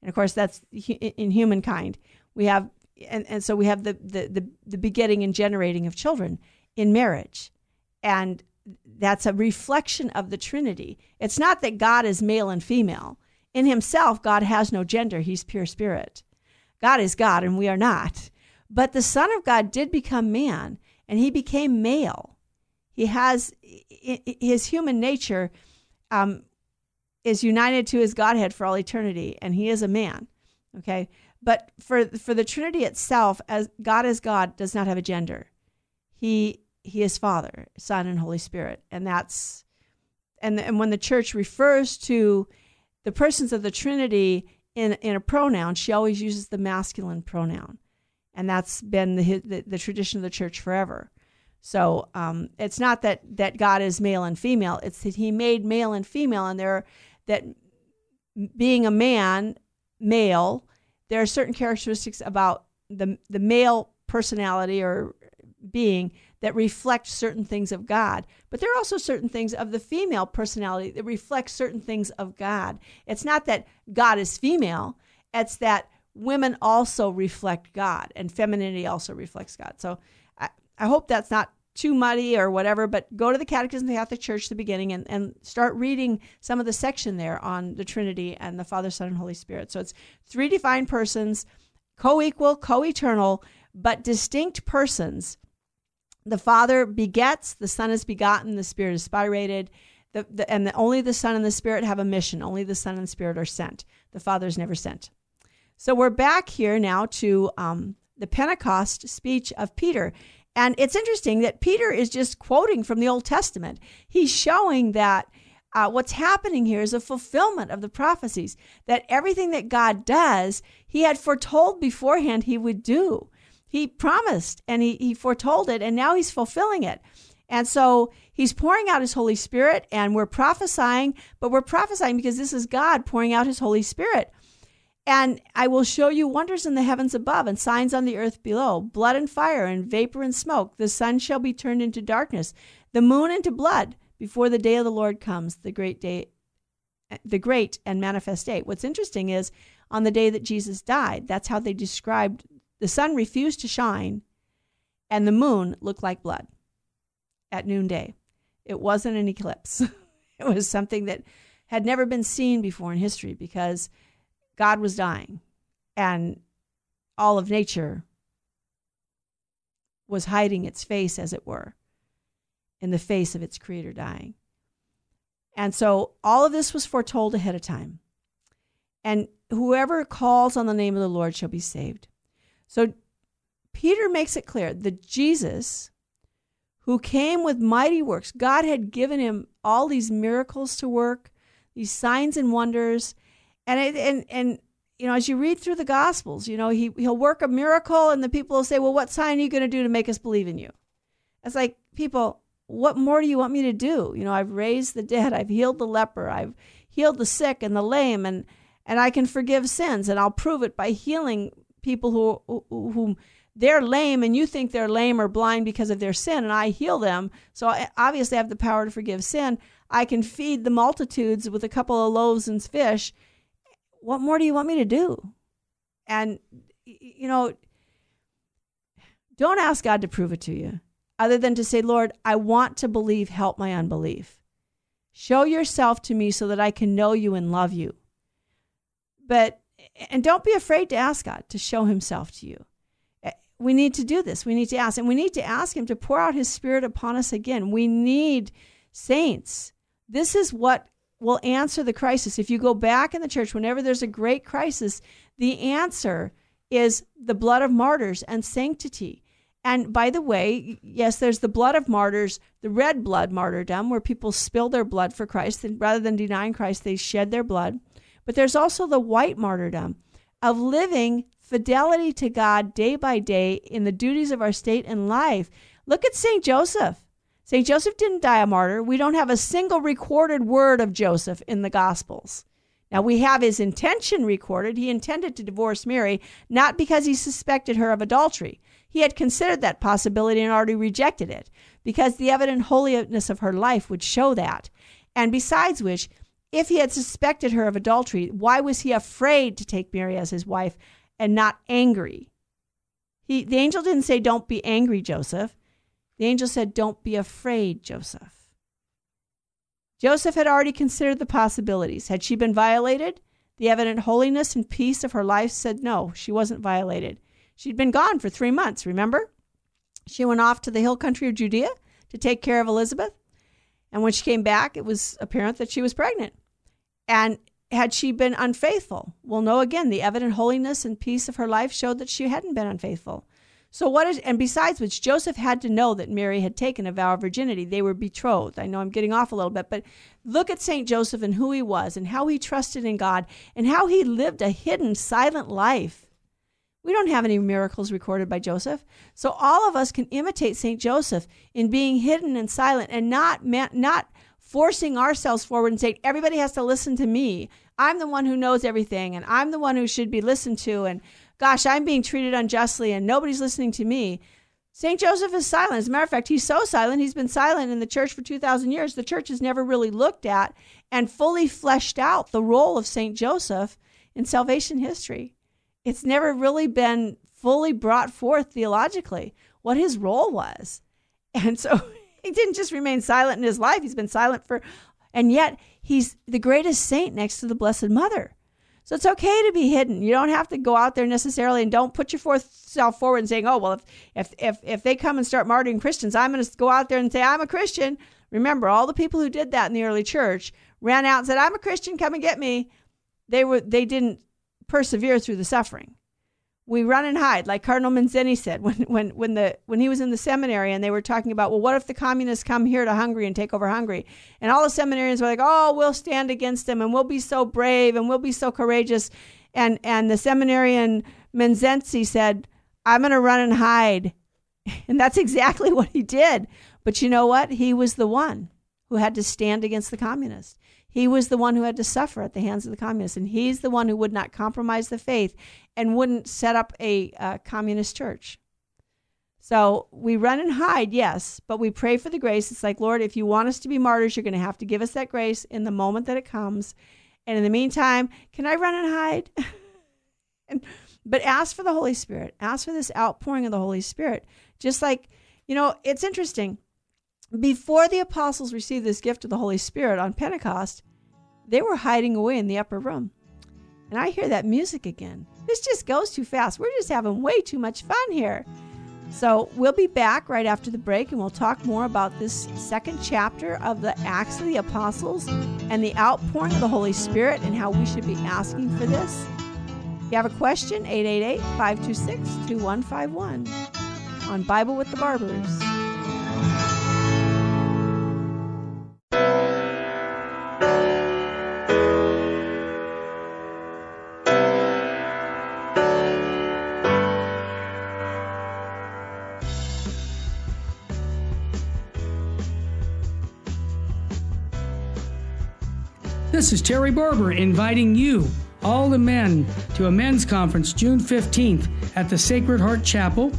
And of course, that's in humankind. We have, and, and so we have the, the, the, the begetting and generating of children in marriage. And that's a reflection of the Trinity. It's not that God is male and female. In himself, God has no gender, he's pure spirit. God is God, and we are not. But the Son of God did become man, and he became male. He has his human nature um, is united to his Godhead for all eternity, and he is a man. Okay, but for for the Trinity itself, as God is God, does not have a gender. He he is Father, Son, and Holy Spirit, and that's and and when the church refers to the persons of the Trinity in in a pronoun, she always uses the masculine pronoun, and that's been the the, the tradition of the church forever. So um, it's not that that God is male and female; it's that He made male and female, and there that being a man, male, there are certain characteristics about the the male personality or being that reflect certain things of God. But there are also certain things of the female personality that reflect certain things of God. It's not that God is female, it's that women also reflect God and femininity also reflects God. So I, I hope that's not too muddy or whatever, but go to the Catechism of the Catholic Church, at the beginning, and, and start reading some of the section there on the Trinity and the Father, Son, and Holy Spirit. So it's three divine persons, co equal, co eternal, but distinct persons the Father begets, the Son is begotten, the Spirit is spirated, the, the, and the, only the Son and the Spirit have a mission. Only the Son and the Spirit are sent. The Father is never sent. So we're back here now to um, the Pentecost speech of Peter. And it's interesting that Peter is just quoting from the Old Testament. He's showing that uh, what's happening here is a fulfillment of the prophecies, that everything that God does, he had foretold beforehand he would do. He promised and he, he foretold it, and now he's fulfilling it. And so he's pouring out his Holy Spirit, and we're prophesying, but we're prophesying because this is God pouring out his Holy Spirit. And I will show you wonders in the heavens above and signs on the earth below blood and fire and vapor and smoke. The sun shall be turned into darkness, the moon into blood before the day of the Lord comes, the great day, the great and manifest day. What's interesting is on the day that Jesus died, that's how they described the sun refused to shine, and the moon looked like blood at noonday. It wasn't an eclipse, it was something that had never been seen before in history because God was dying and all of nature was hiding its face, as it were, in the face of its creator dying. And so all of this was foretold ahead of time. And whoever calls on the name of the Lord shall be saved. So Peter makes it clear that Jesus, who came with mighty works, God had given him all these miracles to work, these signs and wonders, and it, and and you know, as you read through the Gospels, you know, he he'll work a miracle, and the people will say, "Well, what sign are you going to do to make us believe in you?" It's like people, what more do you want me to do? You know, I've raised the dead, I've healed the leper, I've healed the sick and the lame, and and I can forgive sins, and I'll prove it by healing people who who they're lame and you think they're lame or blind because of their sin and I heal them. So I obviously have the power to forgive sin. I can feed the multitudes with a couple of loaves and fish. What more do you want me to do? And you know, don't ask God to prove it to you other than to say, Lord, I want to believe, help my unbelief. Show yourself to me so that I can know you and love you. But and don't be afraid to ask God to show himself to you. Eh, we need to do this. We need to ask. And we need to ask him to pour out his spirit upon us again. We need saints. This is what will answer the crisis. If you go back in the church, whenever there's a great crisis, the answer is the blood of martyrs and sanctity. And by the way, yes, there's the blood of martyrs, the red blood martyrdom, where people spill their blood for Christ. And rather than denying Christ, they shed their blood. But there's also the white martyrdom of living fidelity to God day by day in the duties of our state and life. Look at St. Joseph. St. Joseph didn't die a martyr. We don't have a single recorded word of Joseph in the Gospels. Now, we have his intention recorded. He intended to divorce Mary, not because he suspected her of adultery. He had considered that possibility and already rejected it, because the evident holiness of her life would show that. And besides which, if he had suspected her of adultery, why was he afraid to take Mary as his wife and not angry? He, the angel didn't say, Don't be angry, Joseph. The angel said, Don't be afraid, Joseph. Joseph had already considered the possibilities. Had she been violated? The evident holiness and peace of her life said no, she wasn't violated. She'd been gone for three months, remember? She went off to the hill country of Judea to take care of Elizabeth. And when she came back, it was apparent that she was pregnant. And had she been unfaithful? Well, no, again, the evident holiness and peace of her life showed that she hadn't been unfaithful. So what is and besides which Joseph had to know that Mary had taken a vow of virginity. They were betrothed. I know I'm getting off a little bit, but look at St. Joseph and who he was and how he trusted in God and how he lived a hidden silent life. We don't have any miracles recorded by Joseph. So all of us can imitate St. Joseph in being hidden and silent and not not forcing ourselves forward and saying everybody has to listen to me. I'm the one who knows everything and I'm the one who should be listened to and gosh, I'm being treated unjustly and nobody's listening to me. St. Joseph is silent. As a matter of fact, he's so silent, he's been silent in the church for 2,000 years. The church has never really looked at and fully fleshed out the role of St. Joseph in salvation history. It's never really been fully brought forth theologically what his role was. And so he didn't just remain silent in his life, he's been silent for, and yet he's the greatest saint next to the Blessed Mother. So it's okay to be hidden. You don't have to go out there necessarily and don't put your self forward and saying, "Oh, well, if if if, if they come and start martyring Christians, I'm going to go out there and say I'm a Christian." Remember, all the people who did that in the early church ran out and said, "I'm a Christian, come and get me." They were they didn't persevere through the suffering we run and hide, like Cardinal Mindszenty said when, when, when, the, when he was in the seminary and they were talking about, well, what if the communists come here to Hungary and take over Hungary? And all the seminarians were like, oh, we'll stand against them and we'll be so brave and we'll be so courageous. And, and the seminarian Mindszenty said, I'm going to run and hide. And that's exactly what he did. But you know what? He was the one who had to stand against the communists. He was the one who had to suffer at the hands of the communists, and he's the one who would not compromise the faith and wouldn't set up a uh, communist church. So we run and hide, yes, but we pray for the grace. It's like, Lord, if you want us to be martyrs, you're going to have to give us that grace in the moment that it comes. And in the meantime, can I run and hide? and, but ask for the Holy Spirit. Ask for this outpouring of the Holy Spirit. Just like, you know, it's interesting. Before the apostles received this gift of the Holy Spirit on Pentecost, they were hiding away in the upper room. And I hear that music again. This just goes too fast. We're just having way too much fun here. So we'll be back right after the break and we'll talk more about this second chapter of the Acts of the Apostles and the outpouring of the Holy Spirit and how we should be asking for this. If you have a question, 888 526 2151 on Bible with the Barbers. This is Terry Barber inviting you, all the men, to a men's conference June 15th at the Sacred Heart Chapel.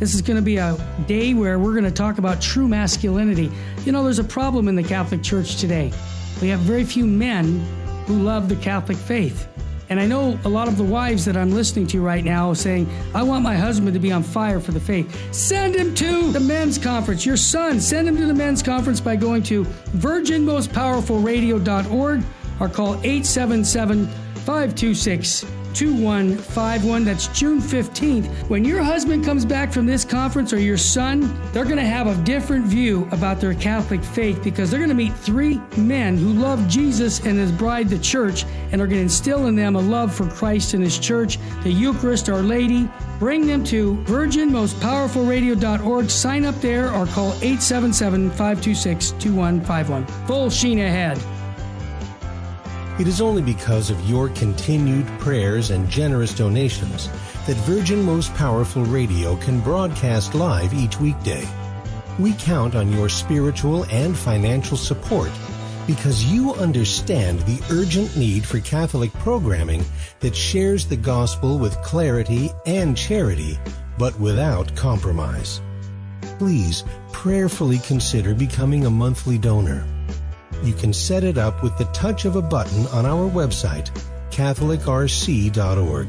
This is going to be a day where we're going to talk about true masculinity. You know, there's a problem in the Catholic Church today. We have very few men who love the Catholic faith. And I know a lot of the wives that I'm listening to right now saying, I want my husband to be on fire for the faith. Send him to the men's conference. Your son, send him to the men's conference by going to virginmostpowerfulradio.org or call 877 526 2151. That's June 15th. When your husband comes back from this conference or your son, they're going to have a different view about their Catholic faith because they're going to meet three men who love Jesus and his bride, the church, and are going to instill in them a love for Christ and his church, the Eucharist, Our Lady. Bring them to virginmostpowerfulradio.org. Sign up there or call 877 526 2151. Full sheen ahead. It is only because of your continued prayers and generous donations that Virgin Most Powerful Radio can broadcast live each weekday. We count on your spiritual and financial support because you understand the urgent need for Catholic programming that shares the gospel with clarity and charity, but without compromise. Please prayerfully consider becoming a monthly donor. You can set it up with the touch of a button on our website, CatholicRC.org.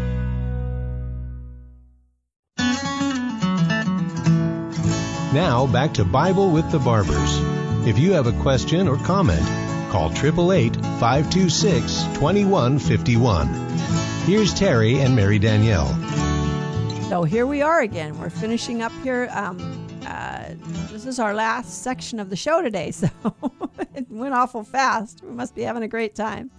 Now back to Bible with the Barbers. If you have a question or comment, call 888 526 2151. Here's Terry and Mary Danielle. So here we are again. We're finishing up here. Um, uh, this is our last section of the show today, so it went awful fast. We must be having a great time.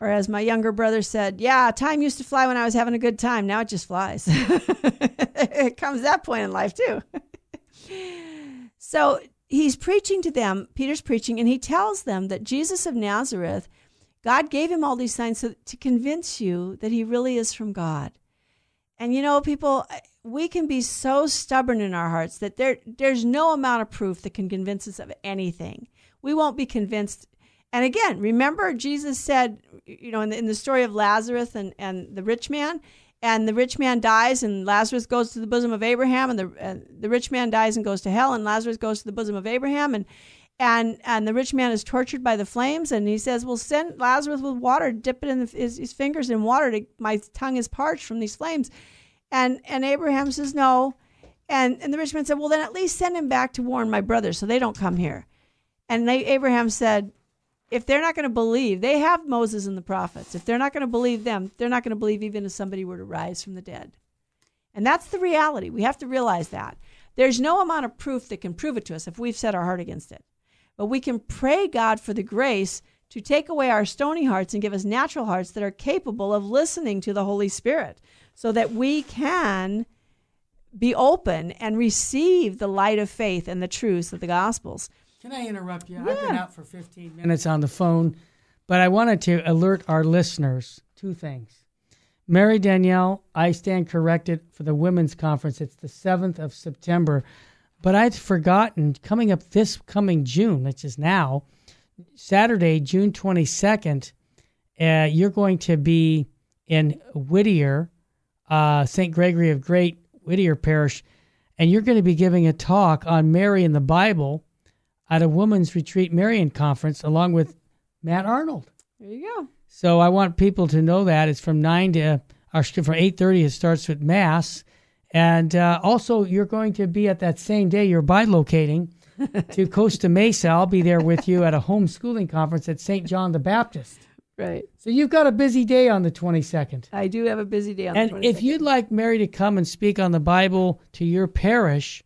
Or as my younger brother said, yeah, time used to fly when I was having a good time. Now it just flies. it comes that point in life too. so he's preaching to them, Peter's preaching, and he tells them that Jesus of Nazareth, God gave him all these signs so, to convince you that he really is from God. And you know, people, we can be so stubborn in our hearts that there there's no amount of proof that can convince us of anything. We won't be convinced and again, remember Jesus said, you know, in the, in the story of Lazarus and, and the rich man, and the rich man dies, and Lazarus goes to the bosom of Abraham, and the uh, the rich man dies and goes to hell, and Lazarus goes to the bosom of Abraham, and and and the rich man is tortured by the flames, and he says, "Well, send Lazarus with water, dip it in the, his, his fingers in water. To, my tongue is parched from these flames," and and Abraham says, "No," and and the rich man said, "Well, then at least send him back to warn my brothers, so they don't come here." And they, Abraham said, if they're not going to believe, they have Moses and the prophets. If they're not going to believe them, they're not going to believe even if somebody were to rise from the dead. And that's the reality. We have to realize that. There's no amount of proof that can prove it to us if we've set our heart against it. But we can pray God for the grace to take away our stony hearts and give us natural hearts that are capable of listening to the Holy Spirit so that we can be open and receive the light of faith and the truths of the Gospels. Can I interrupt you? Yeah. I've been out for 15 minutes on the phone, but I wanted to alert our listeners two things. Mary Danielle, I stand corrected for the women's conference. It's the 7th of September, but I'd forgotten coming up this coming June, which is now, Saturday, June 22nd, uh, you're going to be in Whittier, uh, St. Gregory of Great, Whittier Parish, and you're going to be giving a talk on Mary in the Bible at a women's retreat Marian conference along with Matt Arnold. There you go. So I want people to know that it's from nine to or from eight thirty. It starts with mass, and uh, also you're going to be at that same day. You're bilocating to Costa Mesa. I'll be there with you at a homeschooling conference at St. John the Baptist. Right. So you've got a busy day on the 22nd. I do have a busy day on And the 22nd. if you'd like Mary to come and speak on the Bible to your parish,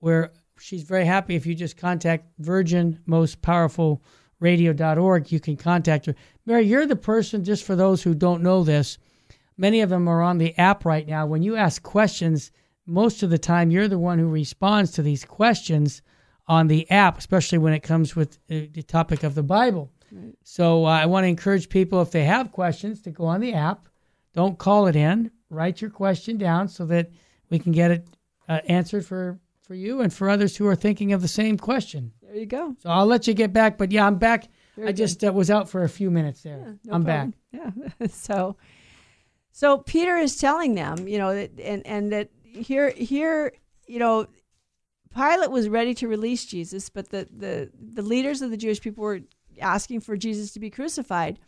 where she's very happy if you just contact Virgin Most Powerful Radio.org, you can contact her. Mary, you're the person, just for those who don't know this, many of them are on the app right now. When you ask questions, most of the time you're the one who responds to these questions on the app, especially when it comes with uh, the topic of the Bible. So uh, I want to encourage people, if they have questions, to go on the app. Don't call it in. Write your question down so that we can get it uh, answered for, for you and for others who are thinking of the same question. there you go. So I'll let you get back. But yeah, I'm back. Very I good. just uh, was out for a few minutes there. No I'm problem. back. Yeah. so, so Peter is telling them, you know, that, and and that here here, you know, Pilate was ready to release Jesus, but the the the leaders of the Jewish people were asking for Jesus to be crucified.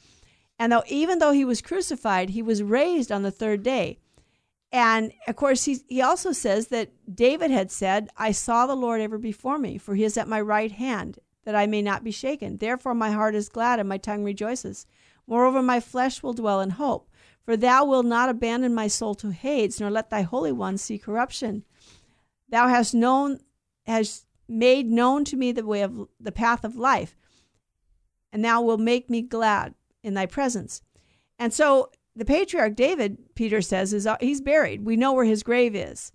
And though even though he was crucified, he was raised on the third day. And of course, he, he also says that David had said, I saw the Lord ever before me, for he is at my right hand, that I may not be shaken. Therefore, my heart is glad and my tongue rejoices. Moreover, my flesh will dwell in hope. For thou wilt not abandon my soul to Hades, nor let thy Holy One see corruption. Thou hast known, hast made known to me the way of the path of life, and thou wilt make me glad in thy presence. And so the patriarch David, Peter says, is uh, he's buried. We know where his grave is.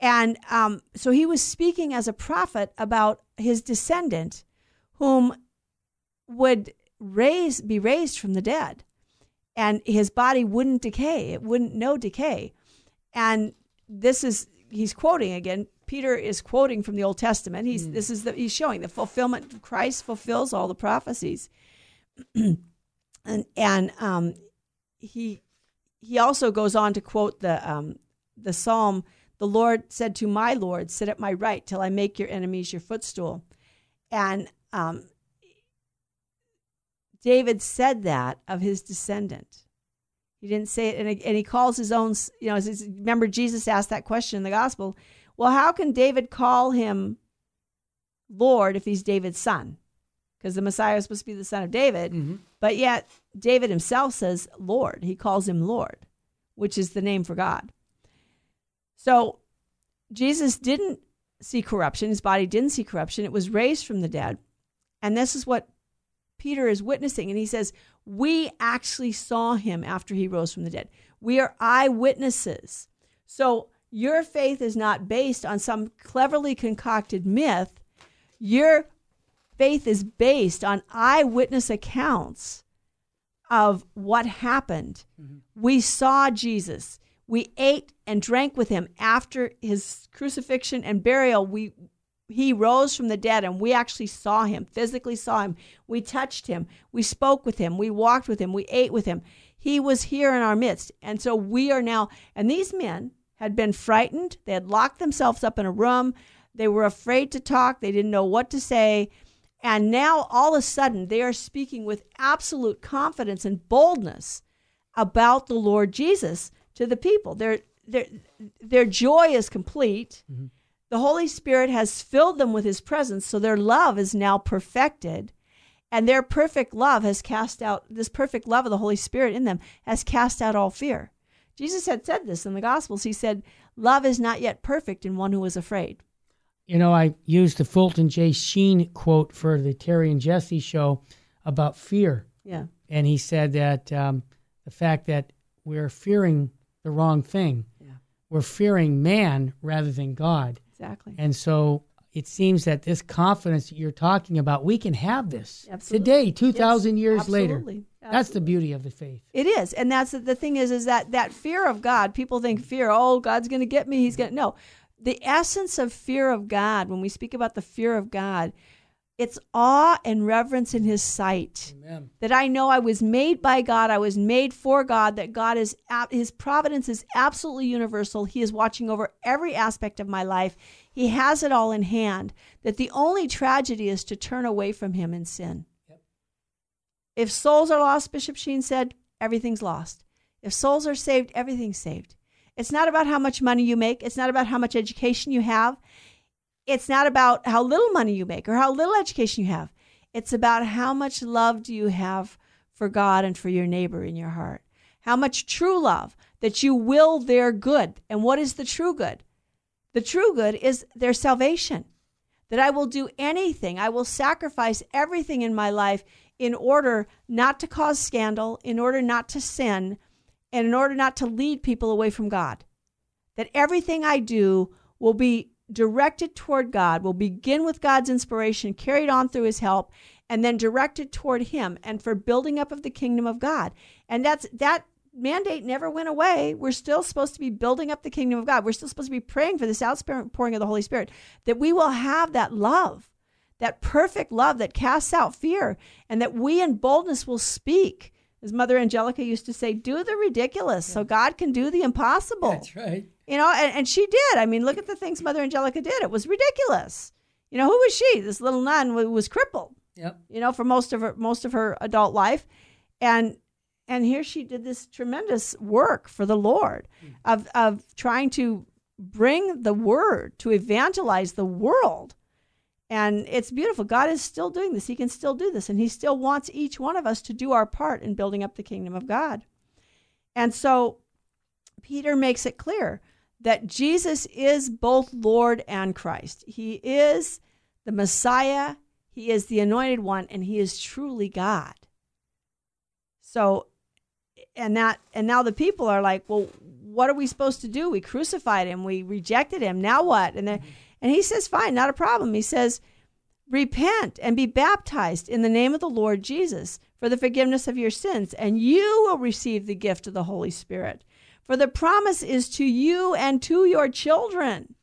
And um, so he was speaking as a prophet about his descendant, whom would raise be raised from the dead. And his body wouldn't decay. It wouldn't know decay. And this is he's quoting again. Peter is quoting from the old testament. He's mm. this is the he's showing the fulfillment. Christ fulfills all the prophecies. And and um he he also goes on to quote the um the psalm the lord said to my lord sit at my right till i make your enemies your footstool and um David said that of his descendant. He didn't say it, and, and he calls his own, you know, remember Jesus asked that question in the gospel. Well, how can David call him Lord if he's David's son? Because the Messiah is supposed to be the son of David, mm-hmm. but yet David himself says Lord. He calls him Lord, which is the name for God. So Jesus didn't see corruption. His body didn't see corruption. It was raised from the dead. And this is what Peter is witnessing, and he says, We actually saw him after he rose from the dead. We are eyewitnesses. So your faith is not based on some cleverly concocted myth. Your faith is based on eyewitness accounts of what happened. Mm-hmm. We saw Jesus. We ate and drank with him after his crucifixion and burial. We he rose from the dead and we actually saw him, physically saw him. We touched him. We spoke with him. We walked with him. We ate with him. He was here in our midst. And so we are now, and these men had been frightened. They had locked themselves up in a room. They were afraid to talk. They didn't know what to say. And now all of a sudden they are speaking with absolute confidence and boldness about the Lord Jesus to the people. Their, their, their joy is complete. Mm-hmm the Holy Spirit has filled them with His presence, so their love is now perfected. And their perfect love has cast out, this perfect love of the Holy Spirit in them has cast out all fear. Jesus had said this in the Gospels. He said, Love is not yet perfect in one who is afraid. You know, I used the Fulton J. Sheen quote for the Terry and Jesse show about fear. Yeah. And he said that um, the fact that we're fearing the wrong thing, yeah. we're fearing man rather than God. Exactly. And so it seems that this confidence that you're talking about, we can have this absolutely. today, 2,000 yes, years absolutely. later. Absolutely. That's the beauty of the faith. It is. And that's the thing is, is that that fear of God, people think fear, oh, God's going to get me. He's going to, no. The essence of fear of God, when we speak about the fear of God, it's awe and reverence in his sight. Amen. That I know I was made by God, I was made for God, that God is his providence is absolutely universal. He is watching over every aspect of my life. He has it all in hand. That the only tragedy is to turn away from him in sin. Yep. If souls are lost, Bishop Sheen said, everything's lost. If souls are saved, everything's saved. It's not about how much money you make. It's not about how much education you have. It's not about how little money you make or how little education you have. It's about how much love do you have for God and for your neighbor in your heart. How much true love that you will their good. And what is the true good? The true good is their salvation. That I will do anything, I will sacrifice everything in my life in order not to cause scandal, in order not to sin, and in order not to lead people away from God. That everything I do will be directed toward God, will begin with God's inspiration, carried on through his help, and then directed toward him and for building up of the kingdom of God. And that's that mandate never went away. We're still supposed to be building up the kingdom of God. We're still supposed to be praying for this outpouring of the Holy Spirit, that we will have that love, that perfect love that casts out fear, and that we in boldness will speak. As Mother Angelica used to say, do the ridiculous yeah. so God can do the impossible. That's right. You know, and, and she did. I mean, look at the things Mother Angelica did. It was ridiculous. You know, who was she? This little nun was, was crippled. Yep. You know, for most of her most of her adult life, and and here she did this tremendous work for the Lord mm. of of trying to bring the word to evangelize the world, And it's beautiful. God is still doing this. He can still do this. And He still wants each one of us to do our part in building up the kingdom of God. And so Peter makes it clear that Jesus is both Lord and Christ. He is the Messiah, He is the anointed one, and He is truly God. So, and that, and now the people are like, well, what are we supposed to do? We crucified him, we rejected him. Now what? And then, and he says, fine, not a problem. He says, repent and be baptized in the name of the Lord Jesus for the forgiveness of your sins, and you will receive the gift of the Holy Spirit. For the promise is to you and to your children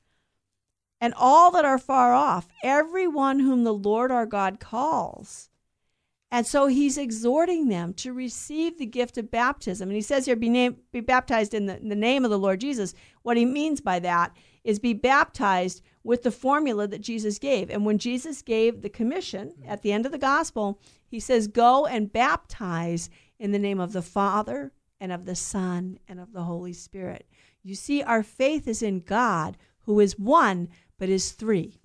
and all that are far off, everyone whom the Lord our God calls. And so he's exhorting them to receive the gift of baptism. And he says here, be, name, be baptized in the, in the name of the Lord Jesus. What he means by that is be baptized with the formula that Jesus gave. And when Jesus gave the commission at the end of the gospel, he says, Go and baptize in the name of the Father and of the Son and of the Holy Spirit. You see, our faith is in God, who is one, but is three.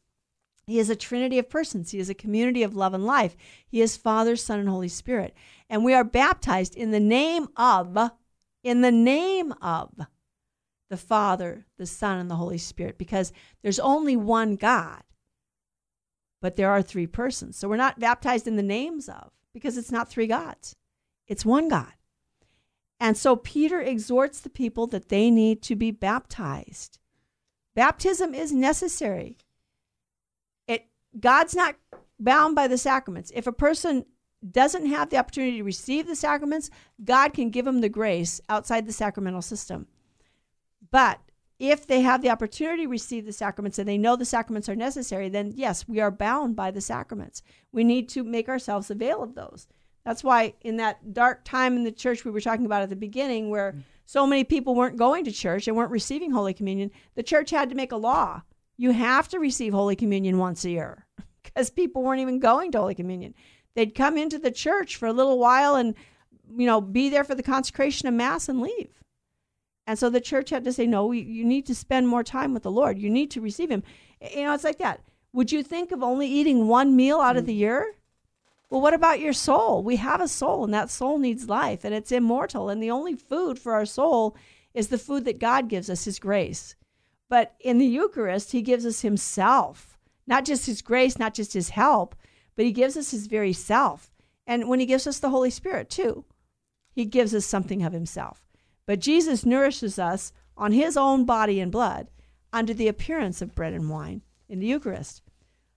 He is a trinity of persons. He is a community of love and life. He is Father, Son, and Holy Spirit. And we are baptized in the name of, in the name of the Father, the Son, and the Holy Spirit, because there's only one God, but there are three persons. So we're not baptized in the names of, because it's not three gods, it's one God. And so Peter exhorts the people that they need to be baptized. Baptism is necessary. It God's not bound by the sacraments. If a person doesn't have the opportunity to receive the sacraments, God can give them the grace outside the sacramental system. But if they have the opportunity to receive the sacraments and they know the sacraments are necessary, then yes, we are bound by the sacraments. We need to make ourselves avail of those. That's why in that dark time in the church we were talking about at the beginning, where mm. so many people weren't going to church and weren't receiving Holy Communion, the church had to make a law you have to receive Holy Communion once a year because people weren't even going to Holy Communion. They'd come into the church for a little while and, you know, be there for the consecration of Mass and leave. And so the church had to say, no, you need to spend more time with the Lord. You need to receive Him. You know, it's like that. Would you think of only eating one meal out of mm. the year? Well, what about your soul? We have a soul, and that soul needs life, and it's immortal. And the only food for our soul is the food that God gives us, His grace. But in the Eucharist, he gives us himself, not just his grace, not just his help, but he gives us his very self. And when he gives us the Holy Spirit, too, he gives us something of himself. But Jesus nourishes us on his own body and blood under the appearance of bread and wine in the Eucharist.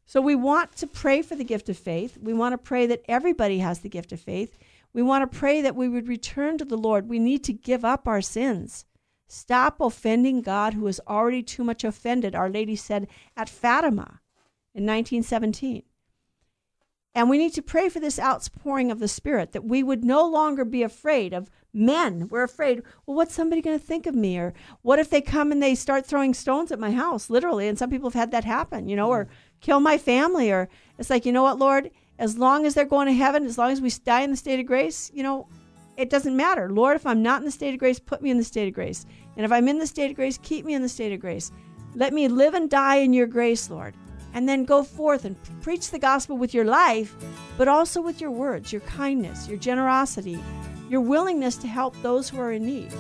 So we want to pray for the gift of faith. We want to pray that everybody has the gift of faith. We want to pray that we would return to the Lord. We need to give up our sins. Stop offending God who is already too much offended, Our Lady said at Fatima in 1917. And we need to pray for this outpouring of the Spirit, that we would no longer be afraid of men. We're afraid, well, what's somebody going to think of me? Or what if they come and they start throwing stones at my house, literally? And some people have had that happen, you know, or mm. kill my family. Or it's like, you know what, Lord? As long as they're going to heaven, as long as we die in the state of grace, you know, it doesn't matter. Lord, if I'm not in the state of grace, put me in the state of grace. And if I'm in the state of grace, keep me in the state of grace. Let me live and die in your grace, Lord. And then go forth and preach the gospel with your life, but also with your words, your kindness, your generosity, your willingness to help those who are in need.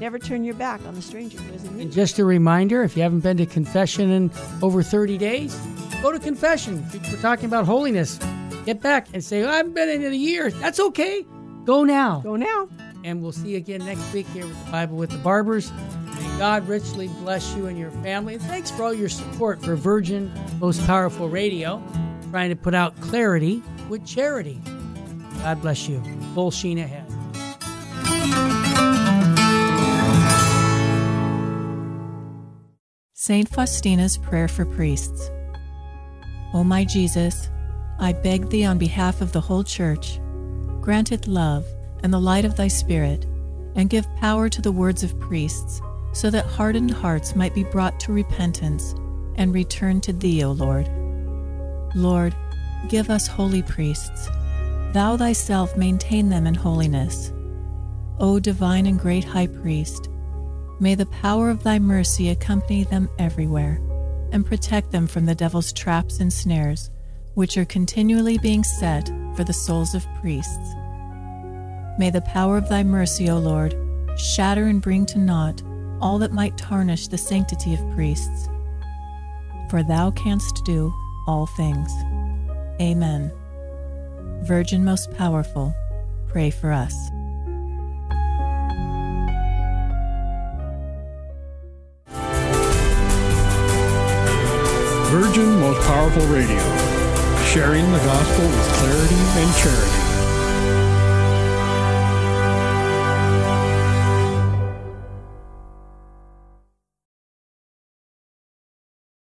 Never turn your back on the stranger who is in need. And just a reminder if you haven't been to confession in over 30 days, go to confession. We're talking about holiness. Get back and say, I haven't been in a year. That's okay. Go now. Go now. And we'll see you again next week here with the Bible with the Barbers. May God richly bless you and your family. And thanks for all your support for Virgin Most Powerful Radio, trying to put out clarity with charity. God bless you. Full sheen ahead. St. Faustina's Prayer for Priests. O my Jesus, I beg thee on behalf of the whole Church Grant it love and the light of thy Spirit, and give power to the words of priests, so that hardened hearts might be brought to repentance and return to thee, O Lord. Lord, give us holy priests. Thou thyself maintain them in holiness. O divine and great high priest, may the power of thy mercy accompany them everywhere, and protect them from the devil's traps and snares, which are continually being set for the souls of priests. May the power of thy mercy, O Lord, shatter and bring to naught all that might tarnish the sanctity of priests. For thou canst do all things. Amen. Virgin most powerful, pray for us. Virgin Most Powerful Radio, sharing the gospel with clarity and charity.